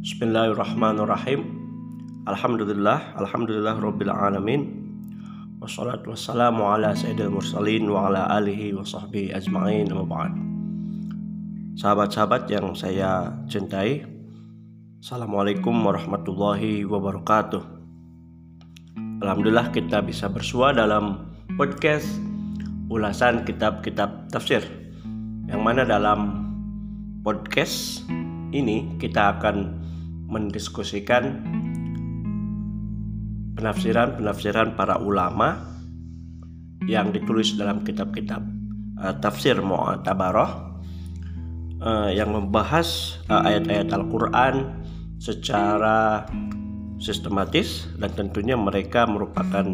Bismillahirrahmanirrahim. Alhamdulillah, alhamdulillah rabbil alamin. Wassalatu wassalamu ala sayyidil mursalin wa ala alihi wa sahbihi ajma'in. Sahabat-sahabat yang saya cintai, Assalamualaikum warahmatullahi wabarakatuh. Alhamdulillah kita bisa bersua dalam podcast ulasan kitab-kitab tafsir yang mana dalam podcast ini kita akan mendiskusikan penafsiran-penafsiran para ulama yang ditulis dalam kitab-kitab uh, tafsir Mu'tabarah uh, yang membahas uh, ayat-ayat Al-Qur'an secara sistematis dan tentunya mereka merupakan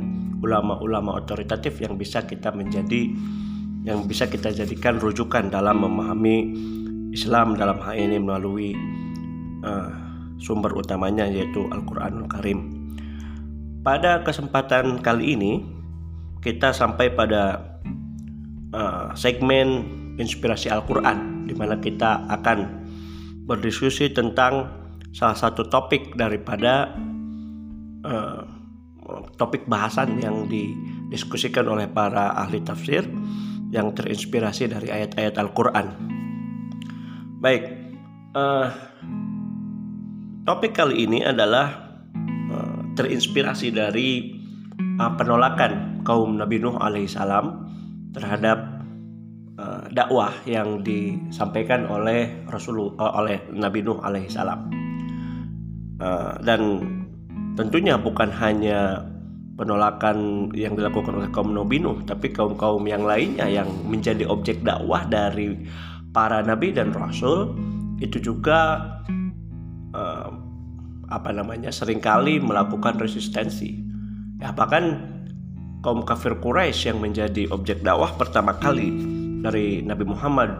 ulama-ulama otoritatif yang bisa kita menjadi yang bisa kita jadikan rujukan dalam memahami Islam dalam hal ini melalui uh, sumber utamanya yaitu Al-Quranul Karim. Pada kesempatan kali ini kita sampai pada uh, segmen inspirasi Al-Quran di mana kita akan berdiskusi tentang salah satu topik daripada uh, topik bahasan yang didiskusikan oleh para ahli tafsir yang terinspirasi dari ayat-ayat Al-Quran. Baik, uh, Topik kali ini adalah uh, terinspirasi dari uh, penolakan kaum Nabi Nuh alaihissalam terhadap uh, dakwah yang disampaikan oleh uh, oleh Nabi Nuh alaihissalam. Dan tentunya bukan hanya penolakan yang dilakukan oleh kaum Nabi Nuh, tapi kaum-kaum yang lainnya yang menjadi objek dakwah dari para nabi dan rasul itu juga apa namanya sering kali melakukan resistensi. Ya bahkan kaum kafir Quraisy yang menjadi objek dakwah pertama kali dari Nabi Muhammad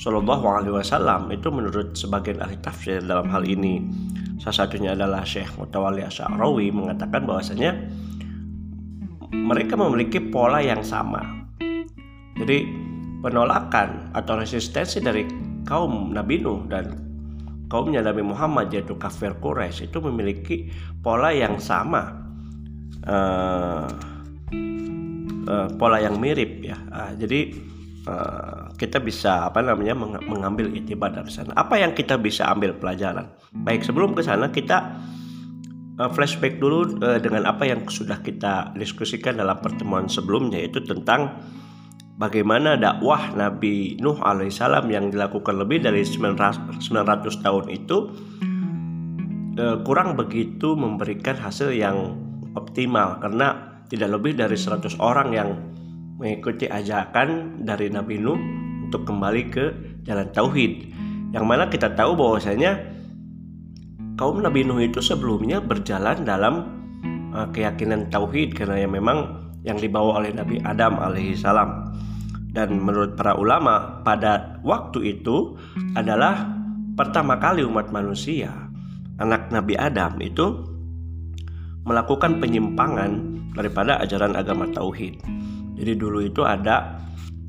Shallallahu Alaihi Wasallam itu menurut sebagian ahli tafsir dalam hal ini salah satunya adalah Syekh Mutawalli Asy'arawi mengatakan bahwasanya mereka memiliki pola yang sama. Jadi penolakan atau resistensi dari kaum Nabi Nuh dan kaumnya Nabi Muhammad yaitu kafir Quraisy itu memiliki pola yang sama. Uh, uh, pola yang mirip ya. Uh, jadi uh, kita bisa apa namanya mengambil itibar dari sana. Apa yang kita bisa ambil pelajaran? Baik sebelum ke sana kita flashback dulu dengan apa yang sudah kita diskusikan dalam pertemuan sebelumnya yaitu tentang bagaimana dakwah Nabi Nuh alaihissalam yang dilakukan lebih dari 900, tahun itu eh, kurang begitu memberikan hasil yang optimal karena tidak lebih dari 100 orang yang mengikuti ajakan dari Nabi Nuh untuk kembali ke jalan tauhid. Yang mana kita tahu bahwasanya kaum Nabi Nuh itu sebelumnya berjalan dalam uh, keyakinan tauhid karena yang memang yang dibawa oleh Nabi Adam alaihissalam dan menurut para ulama pada waktu itu adalah pertama kali umat manusia anak Nabi Adam itu melakukan penyimpangan daripada ajaran agama tauhid. Jadi dulu itu ada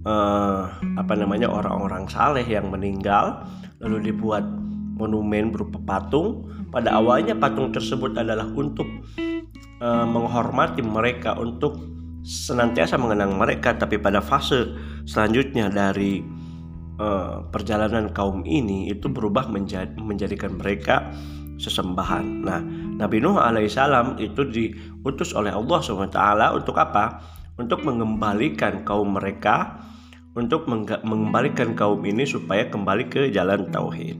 eh, apa namanya orang-orang saleh yang meninggal lalu dibuat monumen berupa patung. Pada awalnya patung tersebut adalah untuk eh, menghormati mereka untuk senantiasa mengenang mereka tapi pada fase selanjutnya dari uh, perjalanan kaum ini itu berubah menjad menjadikan mereka sesembahan. Nah, Nabi Nuh alaihissalam itu diutus oleh Allah swt untuk apa? Untuk mengembalikan kaum mereka, untuk mengembalikan kaum ini supaya kembali ke jalan tauhid.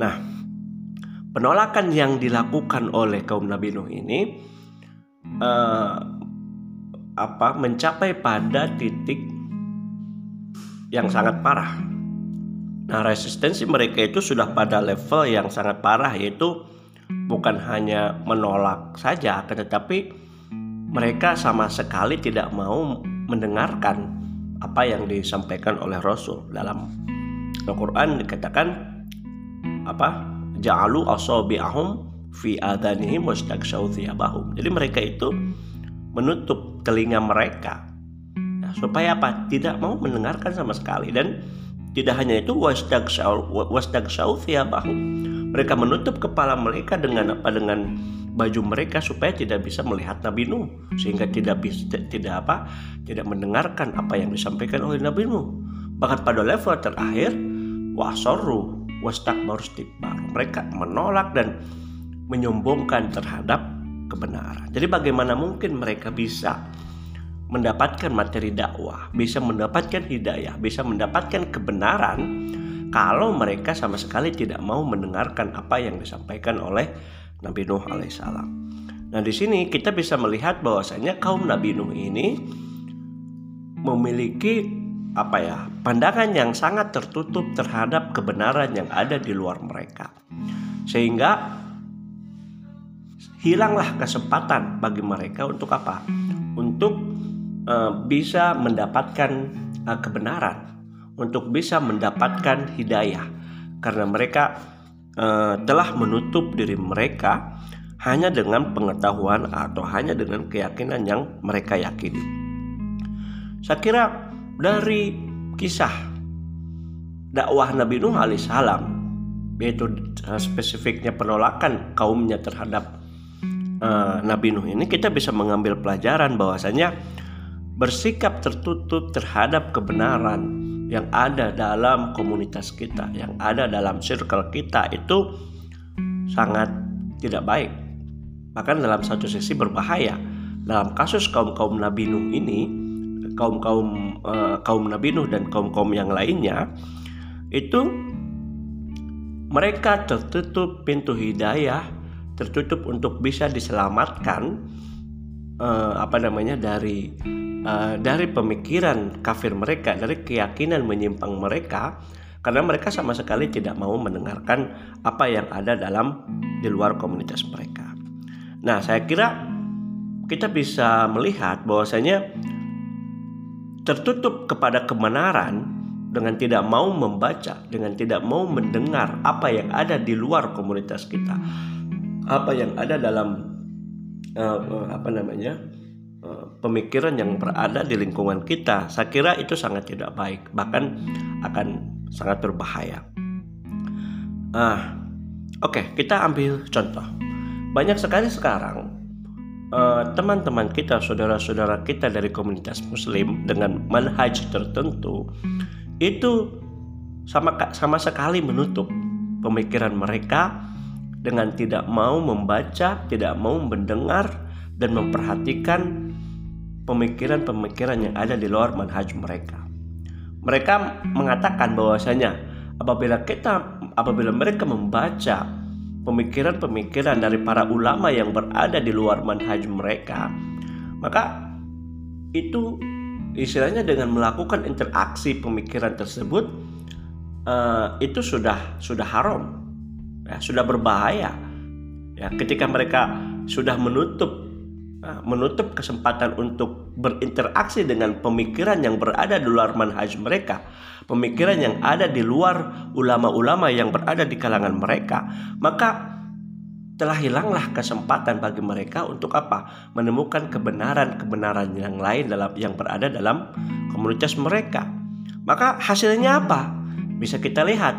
Nah, penolakan yang dilakukan oleh kaum Nabi Nuh ini uh, apa mencapai pada titik yang sangat parah. Nah, resistensi mereka itu sudah pada level yang sangat parah yaitu bukan hanya menolak saja, tetapi mereka sama sekali tidak mau mendengarkan apa yang disampaikan oleh Rasul dalam Al-Qur'an dikatakan apa? Ja'alu asabi'ahum fi adanihim wastaghshaw thiyabahum. Jadi mereka itu menutup telinga mereka. Ya, supaya apa? Tidak mau mendengarkan sama sekali. Dan tidak hanya itu wasdagsau Mereka menutup kepala mereka dengan apa? Dengan baju mereka supaya tidak bisa melihat Nabi Nuh. Sehingga tidak bisa tidak apa? Tidak mendengarkan apa yang disampaikan oleh Nabi Nuh. Bahkan pada level terakhir wasoru wastakbaru istikbar. Mereka menolak dan menyombongkan terhadap kebenaran. Jadi bagaimana mungkin mereka bisa mendapatkan materi dakwah, bisa mendapatkan hidayah, bisa mendapatkan kebenaran kalau mereka sama sekali tidak mau mendengarkan apa yang disampaikan oleh Nabi Nuh alaihissalam. Nah di sini kita bisa melihat bahwasanya kaum Nabi Nuh ini memiliki apa ya pandangan yang sangat tertutup terhadap kebenaran yang ada di luar mereka sehingga hilanglah kesempatan bagi mereka untuk apa? Untuk uh, bisa mendapatkan uh, kebenaran, untuk bisa mendapatkan hidayah, karena mereka uh, telah menutup diri mereka hanya dengan pengetahuan atau hanya dengan keyakinan yang mereka yakini. Saya kira dari kisah dakwah Nabi Nuh alaihissalam yaitu spesifiknya penolakan kaumnya terhadap uh, Nabi Nuh ini kita bisa mengambil pelajaran bahwasanya bersikap tertutup terhadap kebenaran yang ada dalam komunitas kita, yang ada dalam circle kita itu sangat tidak baik. Bahkan dalam satu sisi berbahaya. Dalam kasus kaum-kaum Nabi Nuh ini, kaum-kaum uh, kaum Nabi Nuh dan kaum-kaum yang lainnya itu mereka tertutup pintu hidayah, tertutup untuk bisa diselamatkan uh, apa namanya dari uh, dari pemikiran kafir mereka, dari keyakinan menyimpang mereka, karena mereka sama sekali tidak mau mendengarkan apa yang ada dalam di luar komunitas mereka. Nah, saya kira kita bisa melihat bahwasanya tertutup kepada kebenaran dengan tidak mau membaca, dengan tidak mau mendengar apa yang ada di luar komunitas kita, apa yang ada dalam uh, apa namanya Eh, pemikiran yang berada di lingkungan kita, saya kira itu sangat tidak baik, bahkan akan sangat berbahaya. Ah, oke, okay, kita ambil contoh. Banyak sekali sekarang teman-teman uh, kita, saudara-saudara kita dari komunitas Muslim dengan manhaj tertentu itu sama sama sekali menutup pemikiran mereka dengan tidak mau membaca, tidak mau mendengar dan memperhatikan pemikiran-pemikiran yang ada di luar manhaj mereka. Mereka mengatakan bahwasanya apabila kita apabila mereka membaca pemikiran-pemikiran dari para ulama yang berada di luar manhaj mereka, maka itu istilahnya dengan melakukan interaksi pemikiran tersebut uh, itu sudah sudah haram, ya, sudah berbahaya. Ya, ketika mereka sudah menutup Nah, menutup kesempatan untuk berinteraksi dengan pemikiran yang berada di luar manhaj mereka, pemikiran yang ada di luar ulama-ulama yang berada di kalangan mereka, maka telah hilanglah kesempatan bagi mereka untuk apa? Menemukan kebenaran-kebenaran yang lain dalam yang berada dalam komunitas mereka. Maka hasilnya apa? Bisa kita lihat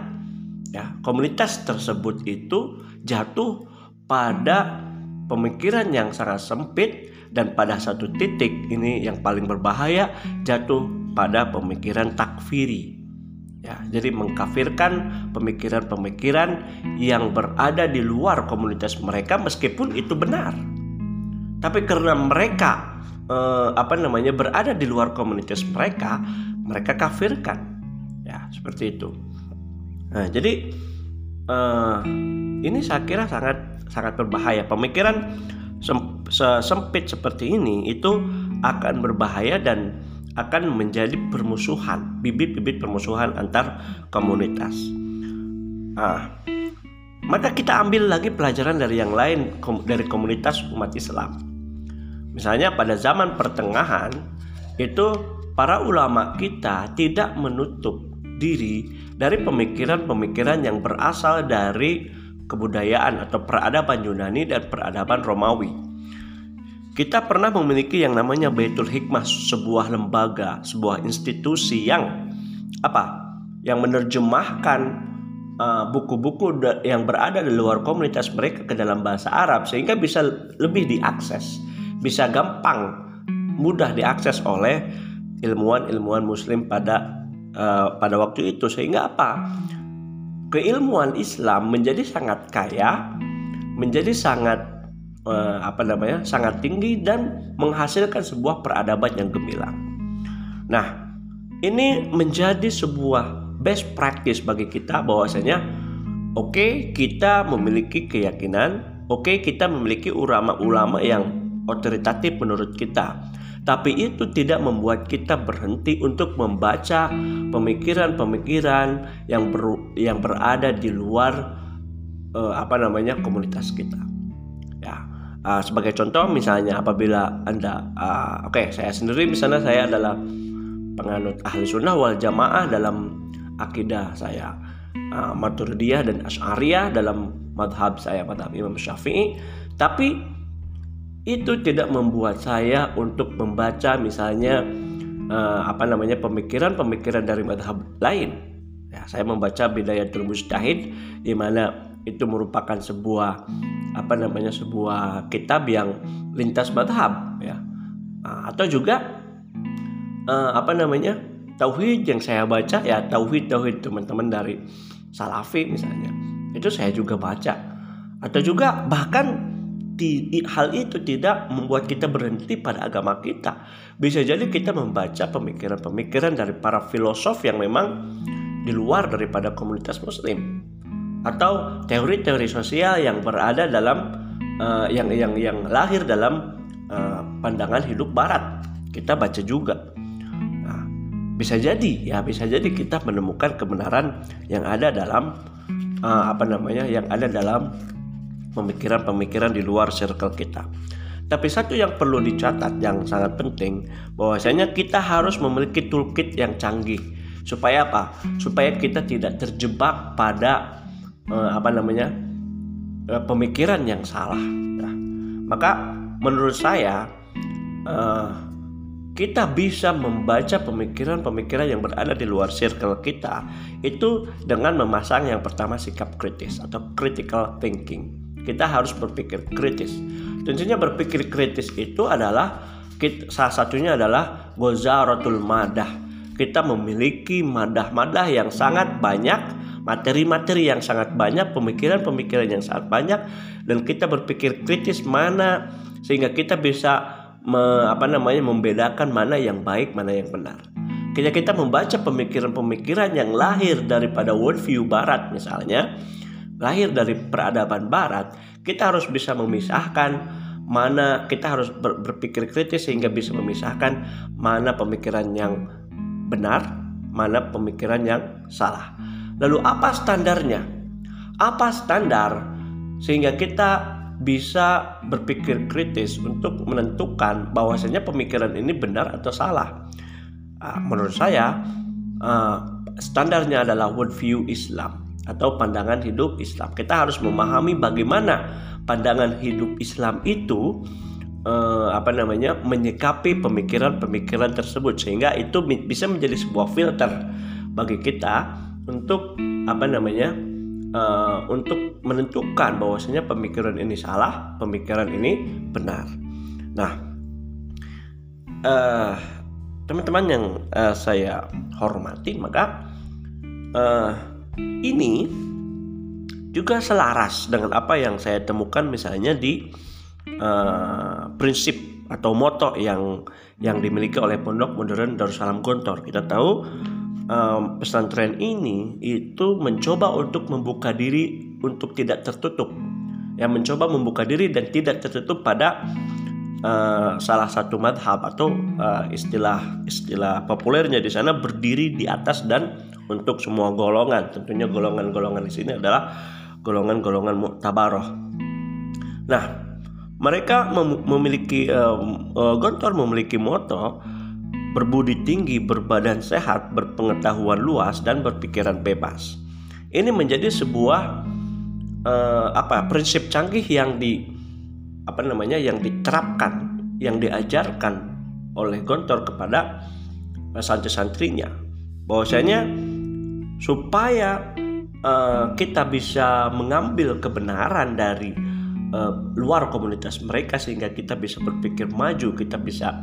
ya, komunitas tersebut itu jatuh pada pemikiran yang sangat sempit dan pada satu titik ini yang paling berbahaya jatuh pada pemikiran takfiri. Ya, jadi mengkafirkan pemikiran-pemikiran yang berada di luar komunitas mereka meskipun itu benar. Tapi karena mereka eh, apa namanya berada di luar komunitas mereka, mereka kafirkan. Ya, seperti itu. Nah, jadi eh, ini saya kira sangat sangat berbahaya. Pemikiran sempit seperti ini itu akan berbahaya dan akan menjadi permusuhan, bibit-bibit permusuhan antar komunitas. Nah, maka kita ambil lagi pelajaran dari yang lain dari komunitas umat Islam. Misalnya pada zaman pertengahan itu para ulama kita tidak menutup diri dari pemikiran-pemikiran yang berasal dari kebudayaan atau peradaban Yunani dan peradaban Romawi. Kita pernah memiliki yang namanya Baitul Hikmah, sebuah lembaga, sebuah institusi yang apa? Yang menerjemahkan buku-buku uh, yang berada di luar komunitas mereka ke dalam bahasa Arab sehingga bisa lebih diakses, bisa gampang, mudah diakses oleh ilmuwan-ilmuwan Muslim pada uh, pada waktu itu sehingga apa? Keilmuan Islam menjadi sangat kaya, menjadi sangat uh, apa namanya sangat tinggi dan menghasilkan sebuah peradaban yang gemilang. Nah, ini menjadi sebuah best practice bagi kita bahwasanya oke okay, kita memiliki keyakinan, oke okay, kita memiliki ulama-ulama yang otoritatif menurut kita. Tapi itu tidak membuat kita berhenti untuk membaca pemikiran-pemikiran yang ber, yang berada di luar uh, apa namanya komunitas kita. Ya, uh, sebagai contoh misalnya apabila anda, uh, oke okay, saya sendiri misalnya saya adalah penganut ahli sunnah wal jamaah dalam akidah saya uh, Maturidiyah dan Asy'ariyah dalam madhab saya madhab Imam Syafi'i tapi itu tidak membuat saya untuk membaca misalnya uh, apa namanya pemikiran-pemikiran dari madhab lain. Ya, saya membaca Bidayatul Mujtahid di mana itu merupakan sebuah apa namanya sebuah kitab yang lintas madhab ya. Uh, atau juga uh, apa namanya tauhid yang saya baca ya tauhid tauhid teman-teman dari salafi misalnya itu saya juga baca. Atau juga bahkan hal itu tidak membuat kita berhenti pada agama kita. Bisa jadi kita membaca pemikiran-pemikiran dari para filosof yang memang di luar daripada komunitas muslim. Atau teori-teori sosial yang berada dalam uh, yang yang yang lahir dalam uh, pandangan hidup barat. Kita baca juga. Bisa jadi ya bisa jadi kita menemukan kebenaran yang ada dalam uh, apa namanya yang ada dalam pemikiran-pemikiran di luar circle kita. Tapi satu yang perlu dicatat yang sangat penting bahwasanya kita harus memiliki toolkit yang canggih supaya apa? Supaya kita tidak terjebak pada uh, apa namanya uh, pemikiran yang salah. Nah, maka menurut saya uh, kita bisa membaca pemikiran-pemikiran yang berada di luar circle kita itu dengan memasang yang pertama sikap kritis atau critical thinking. Kita harus berpikir kritis. Tentunya berpikir kritis itu adalah salah satunya adalah gozaratul madah. Kita memiliki madah-madah yang sangat banyak, materi-materi yang sangat banyak, pemikiran-pemikiran yang sangat banyak dan kita berpikir kritis mana sehingga kita bisa me, apa namanya membedakan mana yang baik mana yang benar. Ketika kita membaca pemikiran-pemikiran yang lahir daripada worldview Barat misalnya, lahir dari peradaban Barat, kita harus bisa memisahkan mana kita harus ber, berpikir kritis sehingga bisa memisahkan mana pemikiran yang benar, mana pemikiran yang salah. Lalu apa standarnya? Apa standar sehingga kita bisa berpikir kritis untuk menentukan bahwasanya pemikiran ini benar atau salah. Uh, menurut saya uh, standarnya adalah worldview Islam atau pandangan hidup Islam. Kita harus memahami bagaimana pandangan hidup Islam itu uh, apa namanya menyikapi pemikiran-pemikiran tersebut sehingga itu bisa menjadi sebuah filter bagi kita untuk apa namanya uh, untuk menentukan bahwasanya pemikiran ini salah, pemikiran ini benar. Nah, uh, teman-teman yang uh, saya hormati, maka uh, ini juga selaras dengan apa yang saya temukan misalnya di uh, prinsip atau moto yang yang dimiliki oleh Pondok Modern Darussalam Gontor. Kita tahu um, pesantren ini itu mencoba untuk membuka diri untuk tidak tertutup yang mencoba membuka diri dan tidak tertutup pada uh, salah satu madhab atau uh, istilah istilah populernya di sana berdiri di atas dan untuk semua golongan tentunya golongan-golongan di sini adalah golongan-golongan muktabaroh nah mereka mem memiliki uh, uh, Gontor memiliki moto berbudi tinggi, berbadan sehat, berpengetahuan luas dan berpikiran bebas. Ini menjadi sebuah uh, apa prinsip canggih yang di apa namanya yang diterapkan, yang diajarkan oleh Gontor kepada santri-santrinya. Bahwasanya supaya uh, kita bisa mengambil kebenaran dari uh, luar komunitas mereka sehingga kita bisa berpikir maju, kita bisa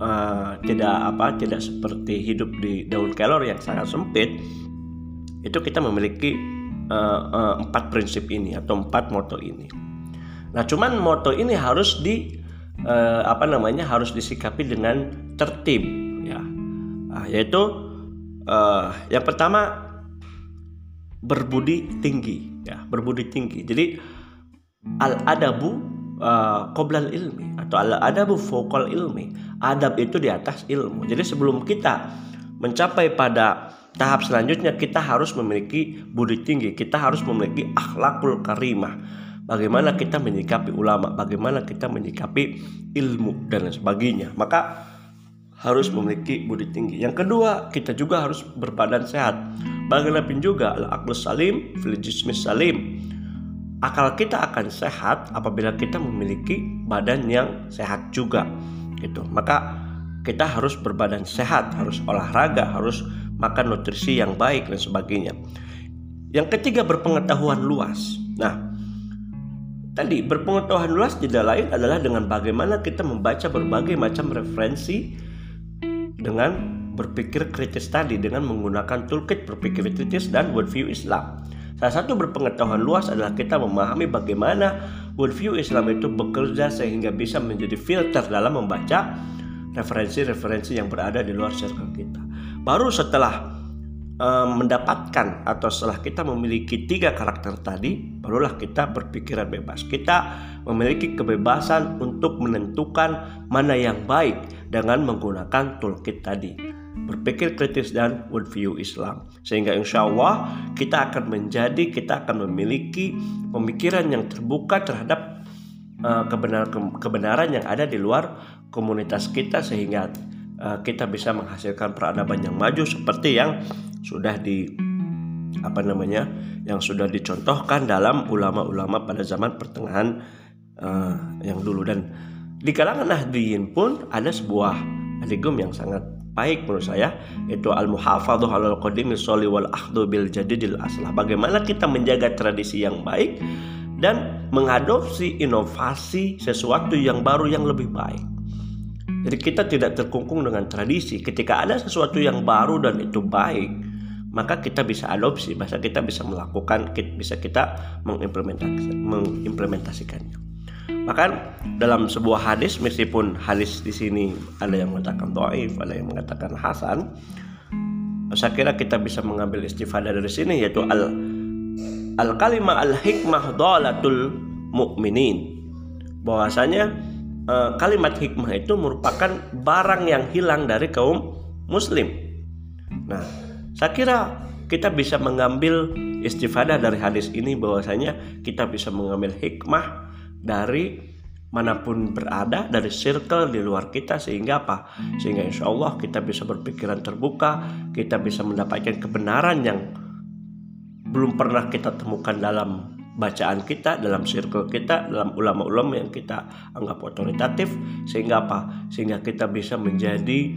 uh, tidak apa tidak seperti hidup di daun kelor yang sangat sempit. Itu kita memiliki uh, uh, empat prinsip ini atau empat moto ini. Nah, cuman moto ini harus di uh, apa namanya harus disikapi dengan tertib ya, nah, yaitu uh, yang pertama berbudi tinggi ya berbudi tinggi. Jadi al adabu uh, qoblal ilmi atau al adabu fokal ilmi adab itu di atas ilmu. Jadi sebelum kita mencapai pada tahap selanjutnya kita harus memiliki budi tinggi kita harus memiliki akhlakul karimah. Bagaimana kita menyikapi ulama bagaimana kita menyikapi ilmu dan sebagainya. Maka harus memiliki budi tinggi. Yang kedua, kita juga harus berbadan sehat. Bagaimanapun juga al-aql salim fil salim. Akal kita akan sehat apabila kita memiliki badan yang sehat juga. Gitu. Maka kita harus berbadan sehat, harus olahraga, harus makan nutrisi yang baik dan sebagainya. Yang ketiga berpengetahuan luas. Nah, tadi berpengetahuan luas tidak lain adalah dengan bagaimana kita membaca berbagai macam referensi dengan berpikir kritis tadi dengan menggunakan toolkit berpikir kritis dan worldview Islam. Salah satu berpengetahuan luas adalah kita memahami bagaimana worldview Islam itu bekerja sehingga bisa menjadi filter dalam membaca referensi-referensi yang berada di luar circle kita. Baru setelah mendapatkan atau setelah kita memiliki tiga karakter tadi, barulah kita berpikiran bebas. Kita memiliki kebebasan untuk menentukan mana yang baik dengan menggunakan toolkit tadi. Berpikir kritis dan worldview Islam. Sehingga insya Allah kita akan menjadi, kita akan memiliki pemikiran yang terbuka terhadap uh, kebenaran, kebenaran yang ada di luar komunitas kita sehingga uh, kita bisa menghasilkan peradaban yang maju seperti yang sudah di apa namanya yang sudah dicontohkan dalam ulama-ulama pada zaman pertengahan uh, yang dulu dan di kalangan Nahdliyin pun ada sebuah aligum yang sangat baik menurut saya itu al muhafadzah al qadim soli wal ahdu bil jadidil aslah. Bagaimana kita menjaga tradisi yang baik dan mengadopsi inovasi sesuatu yang baru yang lebih baik. Jadi kita tidak terkungkung dengan tradisi. Ketika ada sesuatu yang baru dan itu baik maka kita bisa adopsi, bahasa kita bisa melakukan, bisa kita mengimplementasi, mengimplementasikannya. Bahkan dalam sebuah hadis, meskipun hadis di sini ada yang mengatakan doaif, ada yang mengatakan hasan, saya kira kita bisa mengambil istifadah dari sini yaitu al al kalimah al hikmah dolatul mukminin. Bahwasanya eh, kalimat hikmah itu merupakan barang yang hilang dari kaum muslim. Nah, saya kira kita bisa mengambil istifadah dari hadis ini bahwasanya kita bisa mengambil hikmah dari mana pun berada dari circle di luar kita sehingga apa sehingga insya Allah kita bisa berpikiran terbuka kita bisa mendapatkan kebenaran yang belum pernah kita temukan dalam bacaan kita dalam circle kita dalam ulama-ulama yang kita anggap otoritatif sehingga apa sehingga kita bisa menjadi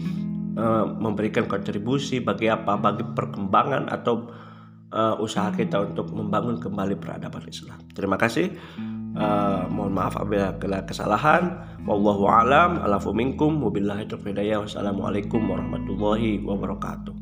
Eh, memberikan kontribusi bagi apa bagi perkembangan atau uh, usaha kita untuk membangun kembali peradaban Islam. Terima kasih. Uh, mohon maaf apabila kesalahan. Wallahu a'lam. Alafu minkum. Wabillahi taufiq Wassalamualaikum warahmatullahi wabarakatuh.